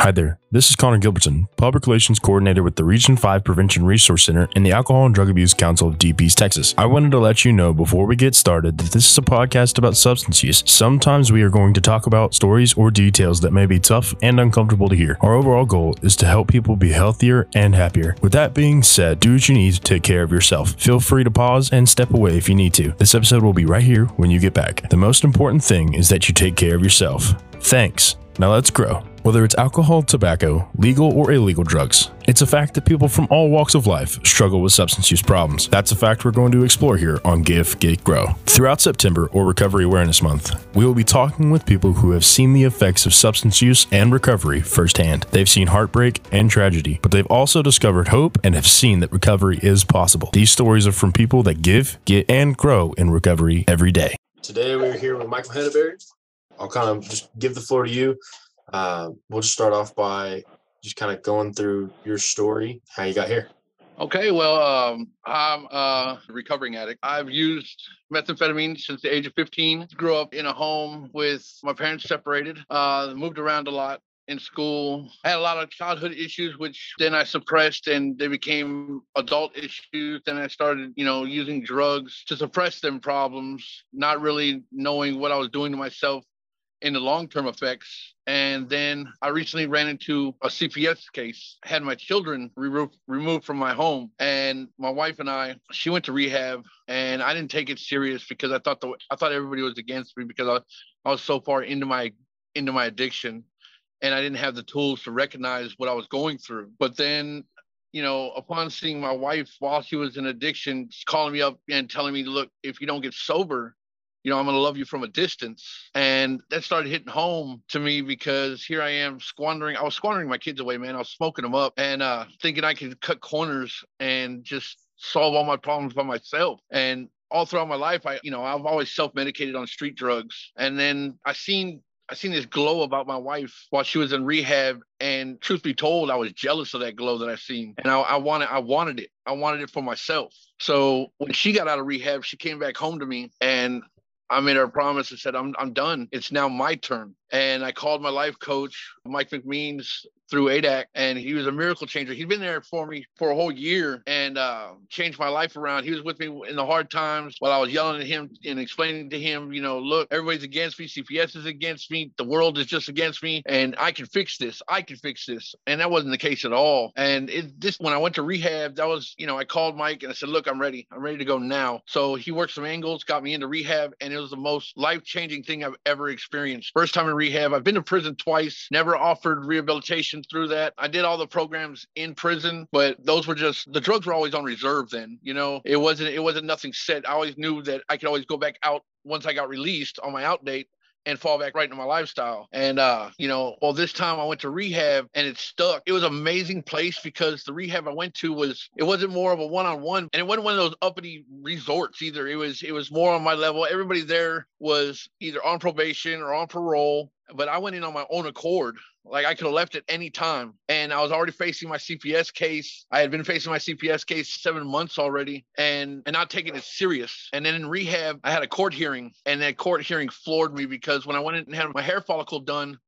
Hi there, this is Connor Gilbertson, Public Relations Coordinator with the Region 5 Prevention Resource Center and the Alcohol and Drug Abuse Council of Deep East, Texas. I wanted to let you know before we get started that this is a podcast about substance use. Sometimes we are going to talk about stories or details that may be tough and uncomfortable to hear. Our overall goal is to help people be healthier and happier. With that being said, do what you need to take care of yourself. Feel free to pause and step away if you need to. This episode will be right here when you get back. The most important thing is that you take care of yourself. Thanks. Now let's grow. Whether it's alcohol, tobacco, legal or illegal drugs, it's a fact that people from all walks of life struggle with substance use problems. That's a fact we're going to explore here on Give, Get, Grow. Throughout September, or Recovery Awareness Month, we will be talking with people who have seen the effects of substance use and recovery firsthand. They've seen heartbreak and tragedy, but they've also discovered hope and have seen that recovery is possible. These stories are from people that give, get, and grow in recovery every day. Today we're here with Michael Henneberry. I'll kind of just give the floor to you. Uh, we'll just start off by just kind of going through your story, how you got here. Okay, well, um, I'm a recovering addict. I've used methamphetamine since the age of 15. Grew up in a home with my parents separated. Uh, moved around a lot in school. I had a lot of childhood issues, which then I suppressed and they became adult issues. Then I started, you know, using drugs to suppress them problems, not really knowing what I was doing to myself in the long term effects. And then I recently ran into a CPS case, had my children re- removed from my home. And my wife and I, she went to rehab and I didn't take it serious because I thought the, I thought everybody was against me because I, I was so far into my into my addiction and I didn't have the tools to recognize what I was going through. But then you know, upon seeing my wife while she was in addiction, calling me up and telling me, look, if you don't get sober, you know, I'm going to love you from a distance. And that started hitting home to me because here I am squandering, I was squandering my kids away, man. I was smoking them up and uh, thinking I could cut corners and just solve all my problems by myself. And all throughout my life, I, you know, I've always self-medicated on street drugs. And then I seen I seen this glow about my wife while she was in rehab. And truth be told, I was jealous of that glow that I seen. And I, I wanted, I wanted it. I wanted it for myself. So when she got out of rehab, she came back home to me and I made her a promise and said, I'm, I'm done. It's now my turn. And I called my life coach, Mike McMeans, through ADAC, and he was a miracle changer. He'd been there for me for a whole year and uh, changed my life around. He was with me in the hard times while I was yelling at him and explaining to him, you know, look, everybody's against me. CPS is against me. The world is just against me, and I can fix this. I can fix this. And that wasn't the case at all. And it, this, when I went to rehab, that was, you know, I called Mike and I said, look, I'm ready. I'm ready to go now. So he worked some angles, got me into rehab, and it was the most life changing thing I've ever experienced. First time in rehab. I've been to prison twice, never offered rehabilitation through that. I did all the programs in prison, but those were just the drugs were always on reserve then. You know, it wasn't it wasn't nothing set. I always knew that I could always go back out once I got released on my out date and fall back right into my lifestyle. And uh, you know, well, this time I went to rehab and it stuck. It was an amazing place because the rehab I went to was it wasn't more of a one-on-one and it wasn't one of those uppity resorts either. It was it was more on my level. Everybody there was either on probation or on parole but I went in on my own accord. Like I could have left at any time. And I was already facing my CPS case. I had been facing my CPS case seven months already and, and not taking it serious. And then in rehab, I had a court hearing and that court hearing floored me because when I went in and had my hair follicle done,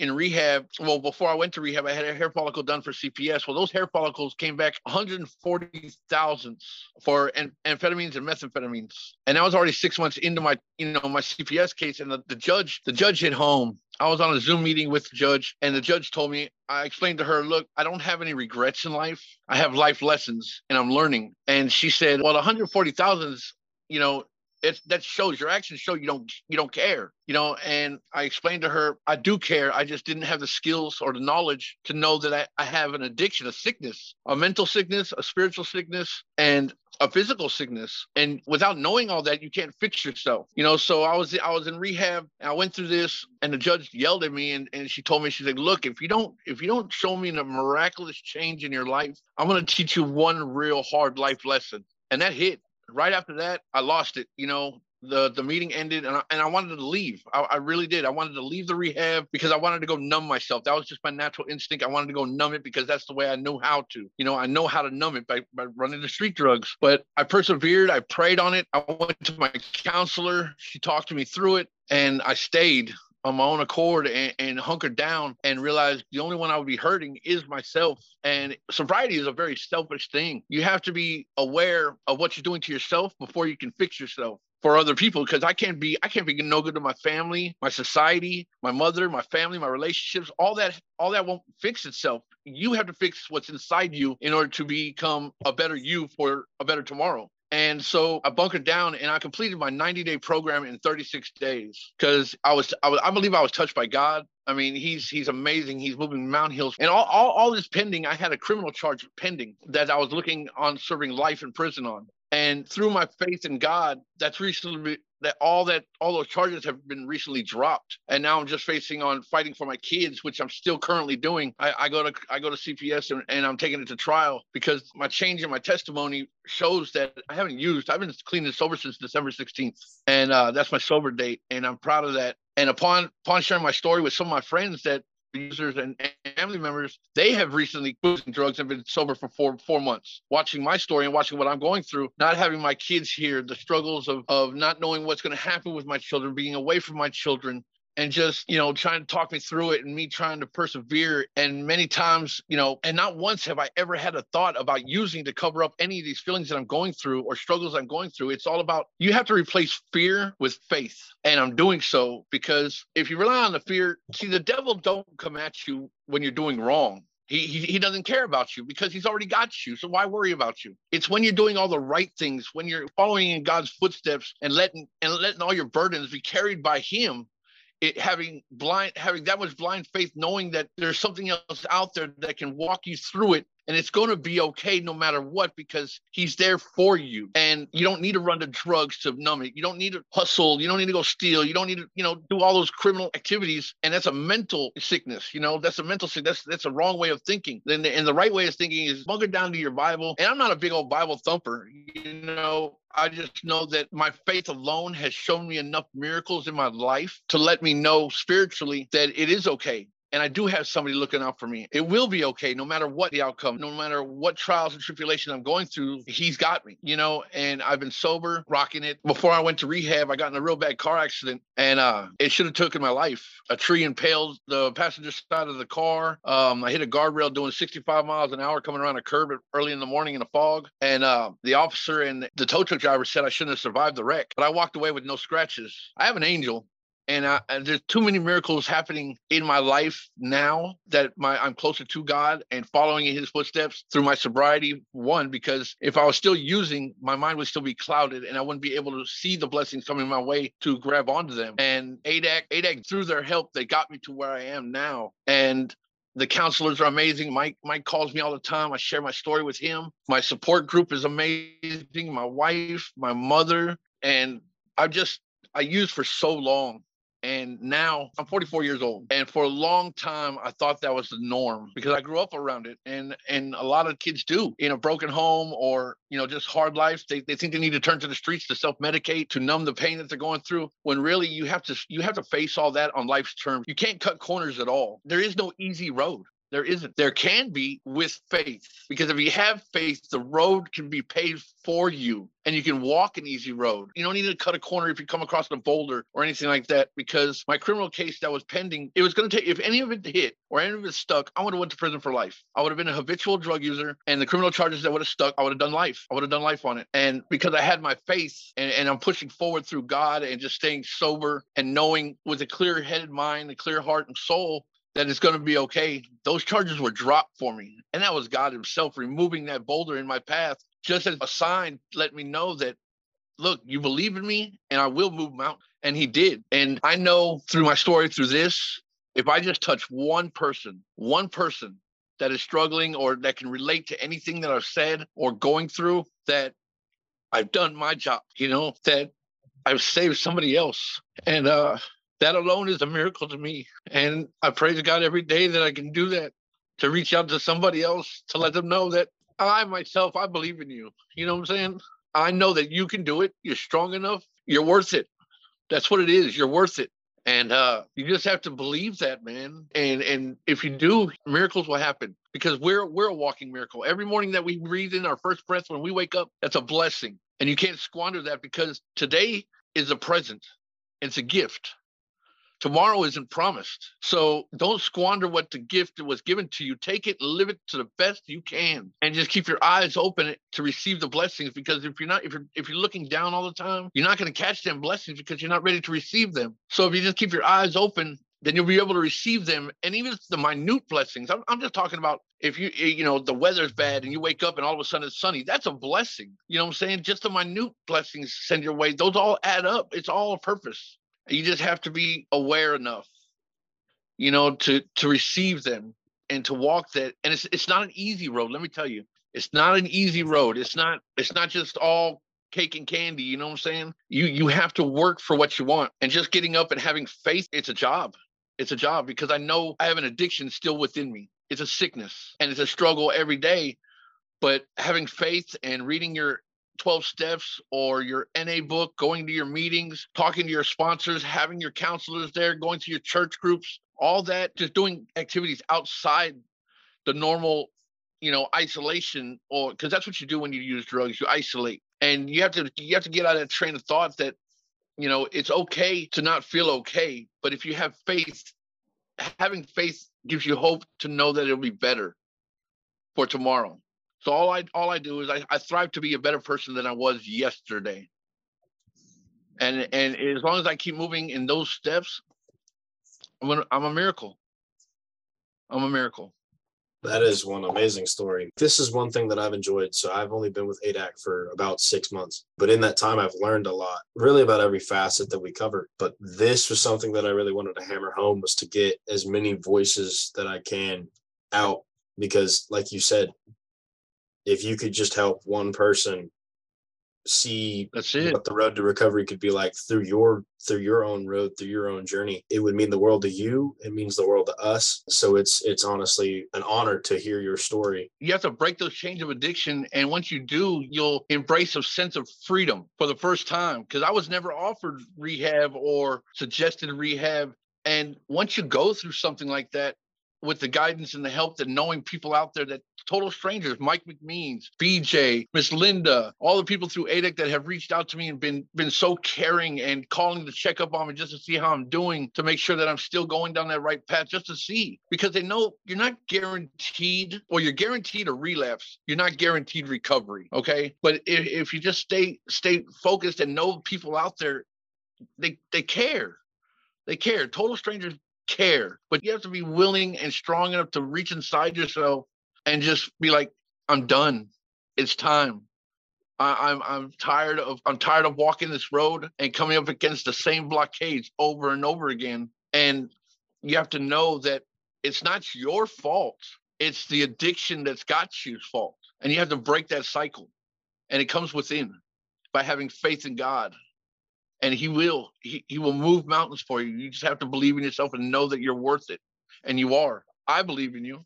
in rehab, well, before I went to rehab, I had a hair follicle done for CPS. Well, those hair follicles came back 140,000 for amphetamines and methamphetamines. And I was already six months into my, you know, my CPS case. And the, the judge, the judge hit home. I was on a Zoom meeting with the judge, and the judge told me, I explained to her, look, I don't have any regrets in life. I have life lessons and I'm learning. And she said, well, 140,000 is, you know, it's that shows your actions show you don't you don't care you know and i explained to her i do care i just didn't have the skills or the knowledge to know that I, I have an addiction a sickness a mental sickness a spiritual sickness and a physical sickness. And without knowing all that you can't fix yourself you know. So i was i was in rehab i went through this and the judge yelled at me and, and she told me she's like look if you don't if you don't show me a miraculous change in your life i'm going to teach you one real hard life lesson. And that hit right after that, I lost it. You know, the the meeting ended and I, and I wanted to leave. I, I, really did. I wanted to leave the rehab because I wanted to go numb myself. That was just my natural instinct. I wanted to go numb it because that's the way I knew how to. You know, I know how to numb it by, by running the street drugs. But I persevered. I prayed on it. I went to my counselor. She talked to me through it and I stayed on my own accord and, and hunkered down and realized the only one I would be hurting is myself. And sobriety is a very selfish thing. You have to be aware of what you're doing to yourself before you can fix yourself for other people because I can't be I can't be no good to my family, my society, my mother, my family, my relationships. All that all that won't fix itself. You have to fix what's inside you in order to become a better you for a better tomorrow. And so I bunkered down and I completed my 90 day program in 36 days because I was, I was, I believe I was touched by God. I mean, he's he's amazing. He's moving mountain hills, and all, all all this pending. I had a criminal charge pending that I was looking on serving life in prison on. And through my faith in God, that's recently that all that all those charges have been recently dropped. And now i'm just facing on fighting for my kids which i'm still currently doing. I, I go to i go to cps and, and, i'm taking it to trial because my change in my testimony shows that i haven't used i've been clean and sober since december 16th and uh, that's my sober date. And i'm proud of that. And upon upon sharing my story with some of my friends that users and family members, they have recently using drugs and been sober for four four months. Watching my story and watching what I'm going through, not having my kids here, the struggles of of not knowing what's going to happen with my children, being away from my children, and just you know trying to talk me through it and me trying to persevere and many times you know and not once have i ever had a thought about using to cover up any of these feelings that i'm going through or struggles i'm going through it's all about you have to replace fear with faith and i'm doing so because if you rely on the fear see the devil don't come at you when you're doing wrong he, he, he doesn't care about you because he's already got you. So why worry about you? It's when you're doing all the right things, when you're following in God's footsteps and letting and letting all your burdens be carried by him it having blind having that much blind faith knowing that there's something else out there that can walk you through it and it's going to be okay no matter what because he's there for you. And you don't need to run to drugs to numb it. You don't need to hustle. You don't need to go steal. You don't need to you know do all those criminal activities. And that's a mental sickness you know? That's a mental sickness that's, that's a wrong way of thinking. Then and the right way of thinking is bunker down to your bible. And i'm not a big old bible thumper you know? I just know that my faith alone has shown me enough miracles in my life to let me know spiritually that it is okay and I do have somebody looking out for me. It will be okay no matter what the outcome, no matter what trials and tribulations I'm going through. He's got me, you know, and I've been sober, rocking it. Before I went to rehab, I got in a real bad car accident and uh, it should have taken my life. A tree impaled the passenger side of the car. Um, I hit a guardrail doing 65 miles an hour coming around a curb early in the morning in the fog. And uh, the officer and the tow truck driver said I shouldn't have survived the wreck, but I walked away with no scratches. I have an angel and, I, and there's too many miracles happening in my life now that my I'm closer to God and following in His footsteps through my sobriety. One, because if I was still using, my mind would still be clouded, and I wouldn't be able to see the blessings coming my way to grab onto them. And ADAC, ADAC, through their help, they got me to where I am now. And the counselors are amazing. Mike Mike calls me all the time. I share my story with him. My support group is amazing. My wife, my mother, and I just I used for so long and now I'm 44 years old. And for a long time, I thought that was the norm because I grew up around it. And and a lot of kids do in a broken home or, you know, just hard lives. They, they think they need to turn to the streets to self-medicate, to numb the pain that they're going through. When really you have to you have to face all that on life's terms. You can't cut corners at all. There is no easy road. There isn't. There can be with faith, because if you have faith, the road can be paved for you and you can walk an easy road. You don't need to cut a corner if you come across a boulder or anything like that, because my criminal case that was pending, it was going to take, if any of it hit or any of it stuck, I would have went to prison for life. I would have been a habitual drug user and the criminal charges that would have stuck, I would have done life. I would have done life on it. And because I had my faith and, and I'm pushing forward through God and just staying sober and knowing with a clear headed mind, a clear heart and soul, that it's going to be okay. Those charges were dropped for me. And that was God Himself removing that boulder in my path just as a sign, let me know that, look, you believe in me and I will move mountains. And He did. And I know through my story, through this, if I just touch one person, one person that is struggling or that can relate to anything that I've said or going through, that I've done my job, you know, that I've saved somebody else. And uh that alone is a miracle to me. And I praise God every day that I can do that to reach out to somebody else to let them know that I myself, I believe in you. You know what I'm saying? I know that you can do it. You're strong enough. You're worth it. That's what it is. You're worth it. And uh, you just have to believe that, man. And and if you do, miracles will happen because we're we're a walking miracle. Every morning that we breathe in our first breath when we wake up, that's a blessing. And you can't squander that because today is a present. It's a gift. Tomorrow isn't promised. So don't squander what the gift was given to you. Take it, and live it to the best you can, and just keep your eyes open to receive the blessings. Because if you're not, if you're if you're looking down all the time, you're not going to catch them blessings because you're not ready to receive them. So if you just keep your eyes open then you'll be able to receive them and even the minute blessings I'm, I'm just talking about if you eh, you know the weather's bad and you wake up and all of a sudden it's sunny that's a blessing you know what i'm saying just the minute blessings send your way those all add up it's all a purpose you just have to be aware enough you know to to receive them and to walk that. And it's it's not an easy road. Let me tell you it's not an easy road. It's not it's not just all cake and candy. You know what i'm saying? You you have to work for what you want. And just getting up and having faith it's a job. It's a job because I know I have an addiction still within me. It's a sickness and it's a struggle every day. But having faith and reading your 12 steps or your NA book, going to your meetings, talking to your sponsors, having your counselors there, going to your church groups, all that, just doing activities outside the normal, you know, isolation or because that's what you do when you use drugs, you isolate. And you have to you have to get out of that train of thought that you know, it's okay to not feel okay, but if you have faith, having faith gives you hope to know that it'll be better for tomorrow. So all I all I do is I, I strive to be a better person than I was yesterday. And and as long as I keep moving in those steps, I'm gonna, I'm a miracle. I'm a miracle. That is one amazing story. This is one thing that I've enjoyed. So I've only been with ADAC for about six months, but in that time, I've learned a lot, really about every facet that we covered. But this was something that I really wanted to hammer home was to get as many voices that I can out because, like you said, if you could just help one person see That's it. what the road to recovery could be like through your through your own road through your own journey it would mean the world to you it means the world to us so it's it's honestly an honor to hear your story You have to break those chains of addiction. And once you do, you'll embrace a sense of freedom for the first time. Because I was never offered rehab or suggested rehab. And once you go through something like that, with the guidance and the help that knowing people out there that total strangers, Mike McMeans, BJ, Miss Linda, all the people through ADAC that have reached out to me and been been so caring and calling to check up on me just to see how I'm doing, to make sure that I'm still going down that right path, just to see. Because they know you're not guaranteed, or you're guaranteed a relapse. You're not guaranteed recovery. Okay. But if, if you just stay stay focused and know people out there, they they care. They care. Total strangers care, but you have to be willing and strong enough to reach inside yourself and just be like, I'm done. It's time. I, I'm I'm tired of I'm tired of walking this road and coming up against the same blockades over and over again. And you have to know that it's not your fault. It's the addiction that's got you's fault. And you have to break that cycle. And it comes within by having faith in God and he will he, he will move mountains for you. You just have to believe in yourself and know that you're worth it and you are. I believe in you.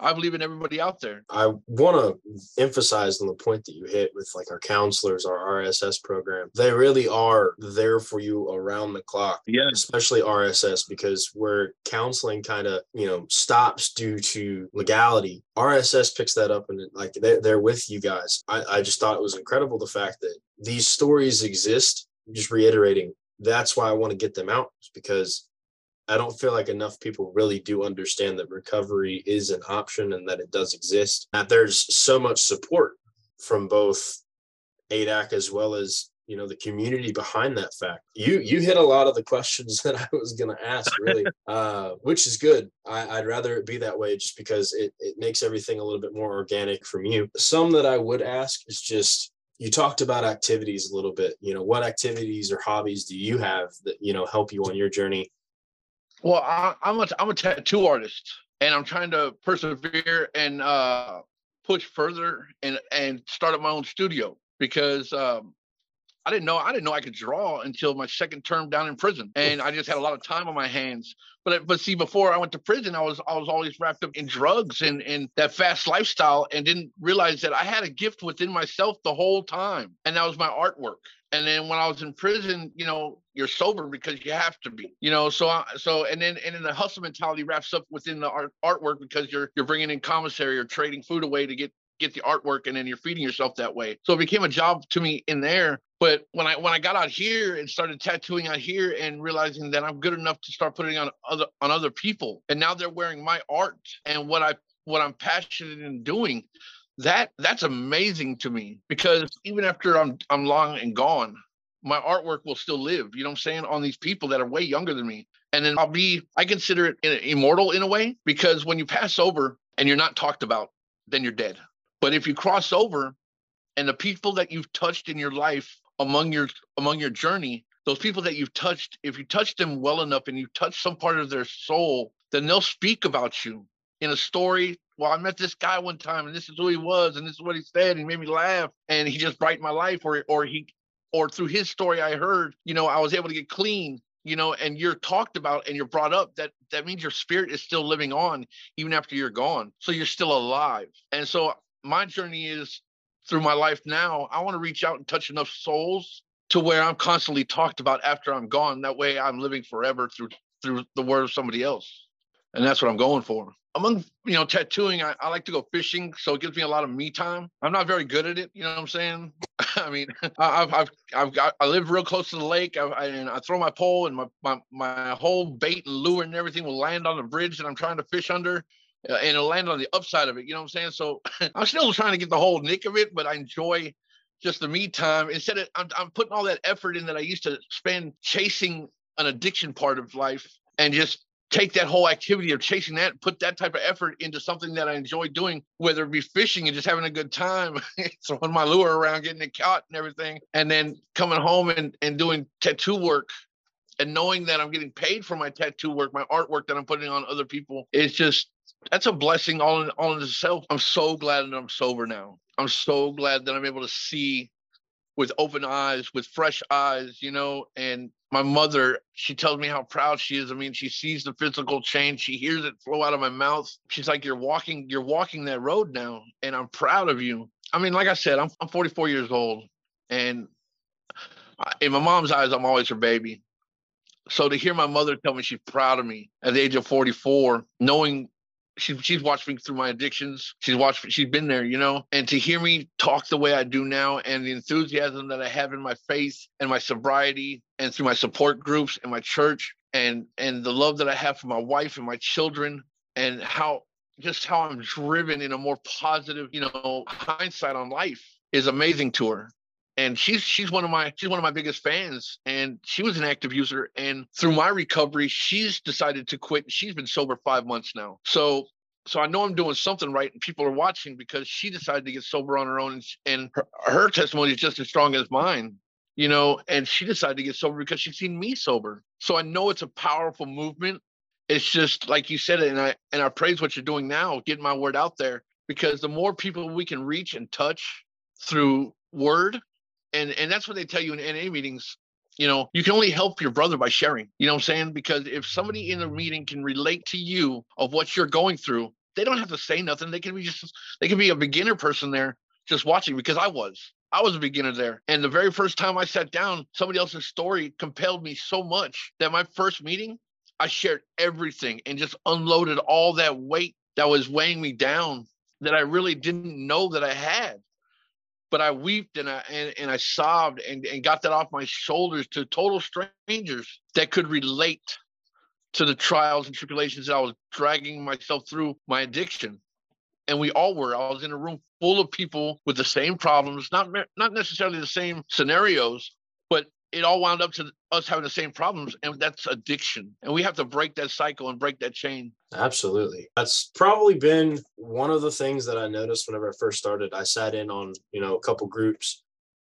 I believe in everybody out there. I want to emphasize on the point that you hit with like our counselors our rss program. They really are there for you around the clock yes. especially RSS because where counseling kind of you know stops due to legality, RSS picks that up and like they're, they're with you guys. I, I just thought it was incredible the fact that these stories exist. Just reiterating, that's why I want to get them out because I don't feel like enough people really do understand that recovery is an option and that it does exist. That there's so much support from both ADAC as well as you know the community behind that fact. You you hit a lot of the questions that i was going to ask really uh which is good. I, i'd rather it be that way just because it, it makes everything a little bit more organic from you. Some that i would ask is just you talked about activities a little bit you know what activities or hobbies do you have that you know help you on your journey? Well I, i'm a i'm a tattoo artist and i'm trying to persevere and uh push further and and start up my own studio because um I didn't know I didn't know I could draw until my second term down in prison, and I just had a lot of time on my hands. But but see, before I went to prison, I was I was always wrapped up in drugs and and that fast lifestyle, and didn't realize that I had a gift within myself the whole time, and that was my artwork. And then when I was in prison, you know, you're sober because you have to be, you know. So I, so and then and then the hustle mentality wraps up within the art artwork because you're you're bringing in commissary or trading food away to get get the artwork and then you're feeding yourself that way. So it became a job to me in there But when I when I got out here and started tattooing out here and realizing that I'm good enough to start putting on other on other people, and now they're wearing my art and what I what I'm passionate in doing, that that's amazing to me because even after I'm I'm long and gone, my artwork will still live. You know what I'm saying? On these people that are way younger than me. And then I'll be, I consider it immortal in a way because when you pass over and you're not talked about, then you're dead. But if you cross over and the people that you've touched in your life among your among your journey, those people that you've touched, if you touch them well enough and you touch some part of their soul, then they'll speak about you in a story. Well, I met this guy one time and this is who he was and this is what he said. He made me laugh and he just brightened my life or or he or through his story I heard, you know, I was able to get clean, you know, and you're talked about and you're brought up that that means your spirit is still living on even after you're gone. So you're still alive. And so my journey is through my life now, I want to reach out and touch enough souls to where I'm constantly talked about after I'm gone. That way I'm living forever through through the word of somebody else. And that's what I'm going for. Among you know tattooing I, I, like to go fishing so it gives me a lot of me time. I'm not very good at it you know what i'm saying? I mean i've i've, I've got i live real close to the lake. I, I, and i throw my pole and my, my my whole bait and lure and everything will land on the bridge that i'm trying to fish under uh, and it'll land on the upside of it you know what i'm saying? So i'm still trying to get the whole nick of it but i enjoy just the me time. Instead of I'm, I'm putting all that effort in that i used to spend chasing an addiction part of life and just take that whole activity of chasing that, put that type of effort into something that I enjoy doing, whether it be fishing and just having a good time, throwing my lure around, getting it caught and everything, and then coming home and, and doing tattoo work and knowing that I'm getting paid for my tattoo work, my artwork that I'm putting on other people, it's just that's a blessing all in all in itself. I'm so glad that I'm sober now. I'm so glad that I'm able to see with open eyes, with fresh eyes, you know. And my mother, she tells me how proud she is. I mean, she sees the physical change, she hears it flow out of my mouth. She's like, You're walking, you're walking that road now, and I'm proud of you. I mean, like I said, I'm, I'm 44 years old, and in my mom's eyes, I'm always her baby. So to hear my mother tell me she's proud of me at the age of 44, knowing she, she's watched me through my addictions. She's watched, she's been there, you know, and to hear me talk the way I do now and the enthusiasm that I have in my faith and my sobriety and through my support groups and my church and, and the love that I have for my wife and my children and how just how I'm driven in a more positive, you know, hindsight on life is amazing to her and she's she's one of my she's one of my biggest fans and she was an active user and through my recovery she's decided to quit she's been sober five months now. So so i know i'm doing something right and people are watching because she decided to get sober on her own and, her, her testimony is just as strong as mine you know and she decided to get sober because she's seen me sober. So i know it's a powerful movement. It's just like you said and i and i praise what you're doing now getting my word out there because the more people we can reach and touch through word and and that's what they tell you in NA meetings. You know, you can only help your brother by sharing. You know what I'm saying? Because if somebody in a meeting can relate to you of what you're going through, they don't have to say nothing. They can be just they can be a beginner person there just watching because I was. I was a beginner there. And the very first time I sat down, somebody else's story compelled me so much that my first meeting, I shared everything and just unloaded all that weight that was weighing me down that I really didn't know that I had but I wept and I and, and I sobbed and, and got that off my shoulders to total strangers that could relate to the trials and tribulations that I was dragging myself through my addiction. And we all were. I was in a room full of people with the same problems, not not necessarily the same scenarios, but it all wound up to us having the same problems and that's addiction. And we have to break that cycle and break that chain. Absolutely. That's probably been one of the things that i noticed whenever i first started. I sat in on you know a couple groups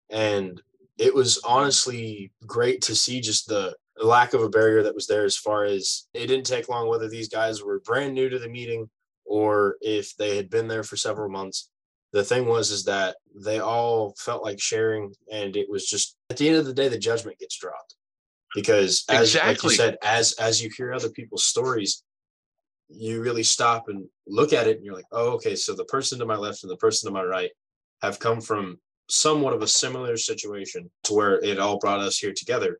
and it was honestly great to see just the lack of a barrier that was there as far as it didn't take long whether these guys were brand new to the meeting or if they had been there for several months. The thing was is that they all felt like sharing and it was just at the end of the day the judgment gets dropped because as exactly. like you said as as you hear other people's stories you really stop and look at it and you're like oh okay so the person to my left and the person to my right have come from somewhat of a similar situation to where it all brought us here together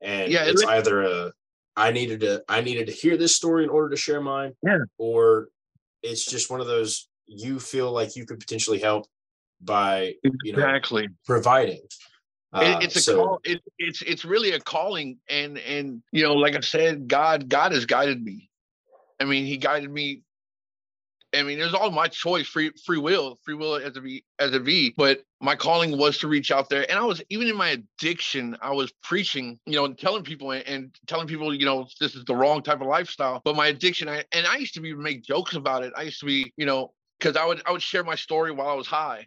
and yeah, it's it, either a i needed to i needed to hear this story in order to share mine yeah. or it's just one of those you feel like you could potentially help by you know providing Uh, It, it's a so- call. It, it's it's really a calling, and and you know, like I said, God God has guided me. I mean, He guided me. I mean, it was all my choice, free free will, free will as a V as a V. But my calling was to reach out there, and I was even in my addiction. I was preaching, you know, and telling people and, and telling people, you know, this is the wrong type of lifestyle. But my addiction, I and I used to be make jokes about it. I used to be, you know, because I would I would share my story while I was high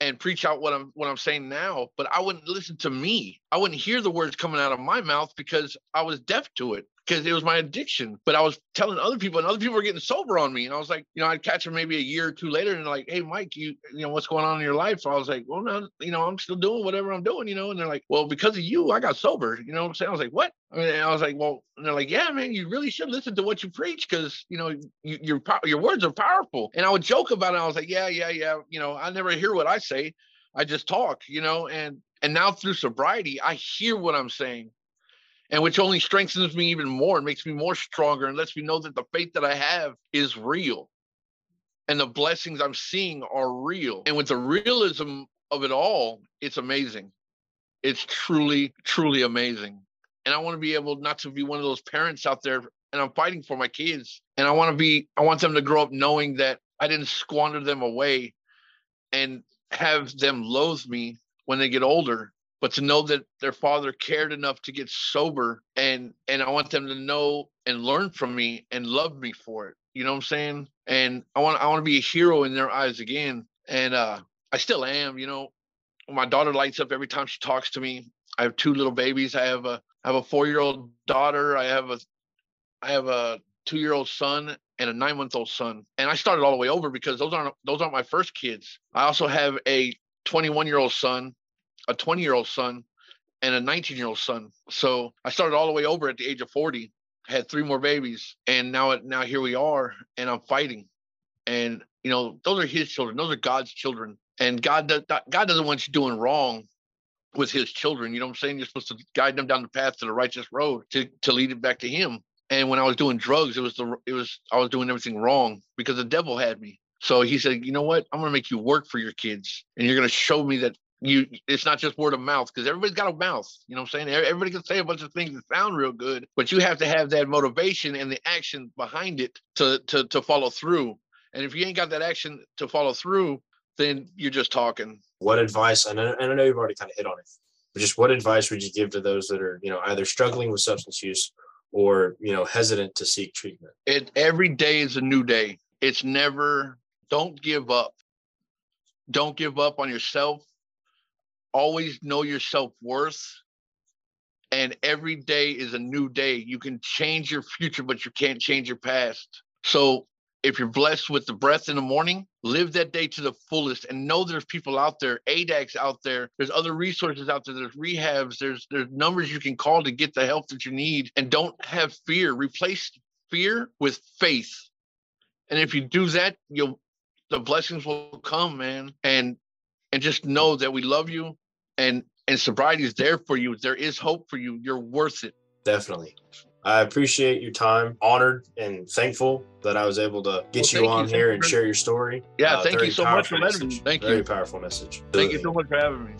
and preach out what I'm what I'm saying now, but I wouldn't listen to me. I wouldn't hear the words coming out of my mouth because I was deaf to it because it was my addiction. But I was telling other people, and other people were getting sober on me. And I was like, you know, I'd catch them maybe a year or two later, and they're like, "Hey, Mike, you you know what's going on in your life?" So I was like, "Well, no, you know, I'm still doing whatever I'm doing, you know." And they're like, "Well, because of you, I got sober." You know what I'm saying? I was like, "What?" I mean, I was like, "Well," and they're like, "Yeah, man, you really should listen to what you preach because you know you, your your words are powerful." And I would joke about it. I was like, "Yeah, yeah, yeah." You know, I never hear what I say. I just talk, you know, and and now through sobriety, I hear what I'm saying. And which only strengthens me even more and makes me more stronger and lets me know that the faith that I have is real. And the blessings I'm seeing are real. And with the realism of it all, it's amazing. It's truly, truly amazing. And I want to be able not to be one of those parents out there and I'm fighting for my kids. And I want to be, I want them to grow up knowing that I didn't squander them away and have them loathe me when they get older but to know that their father cared enough to get sober and and i want them to know and learn from me and love me for it you know what i'm saying? And i want i want to be a hero in their eyes again. And uh i still am you know? My daughter lights up every time she talks to me. I have two little babies. I have a i have a four year old daughter. I have a i have a two year old son and a nine month old son. And I started all the way over because those aren't those aren't my first kids. I also have a 21 year old son, a 20 year old son, and a 19 year old son. So I started all the way over at the age of 40, had three more babies, and now now here we are, and I'm fighting. And you know, those are his children, those are God's children. And God does God doesn't want you doing wrong with his children. You know what I'm saying? You're supposed to guide them down the path to the righteous road to, to lead it back to him and when I was doing drugs, it was the it was I was doing everything wrong because the devil had me. So he said, you know what? I'm gonna make you work for your kids, and you're gonna show me that you it's not just word of mouth because everybody's got a mouth. You know what I'm saying? Everybody can say a bunch of things that sound real good, but you have to have that motivation and the action behind it to to to follow through. And if you ain't got that action to follow through, then you're just talking. What advice? And I, and I know you've already kind of hit on it, but just what advice would you give to those that are you know either struggling with substance use or you know hesitant to seek treatment It every day is a new day. It's never don't give up. Don't give up on yourself. Always know your self-worth. And every day is a new day. You can change your future, but you can't change your past. So if you're blessed with the breath in the morning, live that day to the fullest and know there's people out there, ADACs out there, there's other resources out there, there's rehabs, there's there's numbers you can call to get the help that you need and don't have fear. Replace fear with faith. And if you do that, you'll the blessings will come, man. And and just know that we love you and and sobriety is there for you. There is hope for you. You're worth it. definitely i appreciate your time honored and thankful that i was able to get Well, you thank you. on Thank here and share your story Yeah, Uh, thank you so much for powerful letting me. Thank very you. Very powerful message Thank you so much for having me.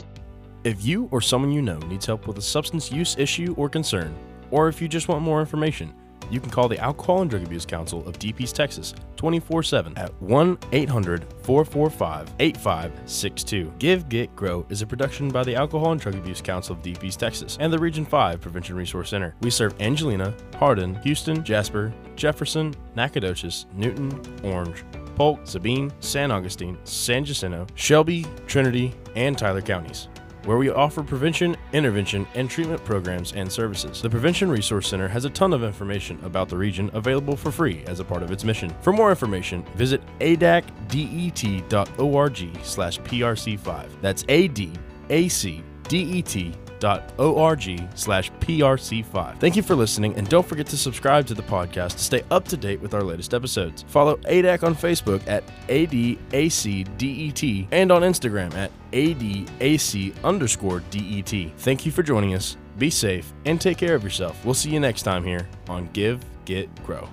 If you or someone you know needs help with a substance use issue or concern, or if you just want more information, you can call the Alcohol and Drug Abuse Council of Deep East Texas 24 7 at 1 800 445 8562. Give, Get, Grow is a production by the Alcohol and Drug Abuse Council of Deep East Texas and the Region 5 Prevention Resource Center. We serve Angelina, Hardin, Houston, Jasper, Jefferson, Nacogdoches, Newton, Orange, Polk, Sabine, San Augustine, San Jacinto, Shelby, Trinity, and Tyler counties where we offer prevention, intervention, and treatment programs and services. The Prevention Resource Center has a ton of information about the region available for free as a part of its mission. For more information, visit adacdet.org slash prc5. That's A-D-A-C-D-E-T org slash prc5 thank you for listening and don't forget to subscribe to the podcast to stay up to date with our latest episodes. Follow adac on facebook at adacdet and on instagram at adac underscore det thank you for joining us. Be safe and take care of yourself. We'll see you next time here on give get grow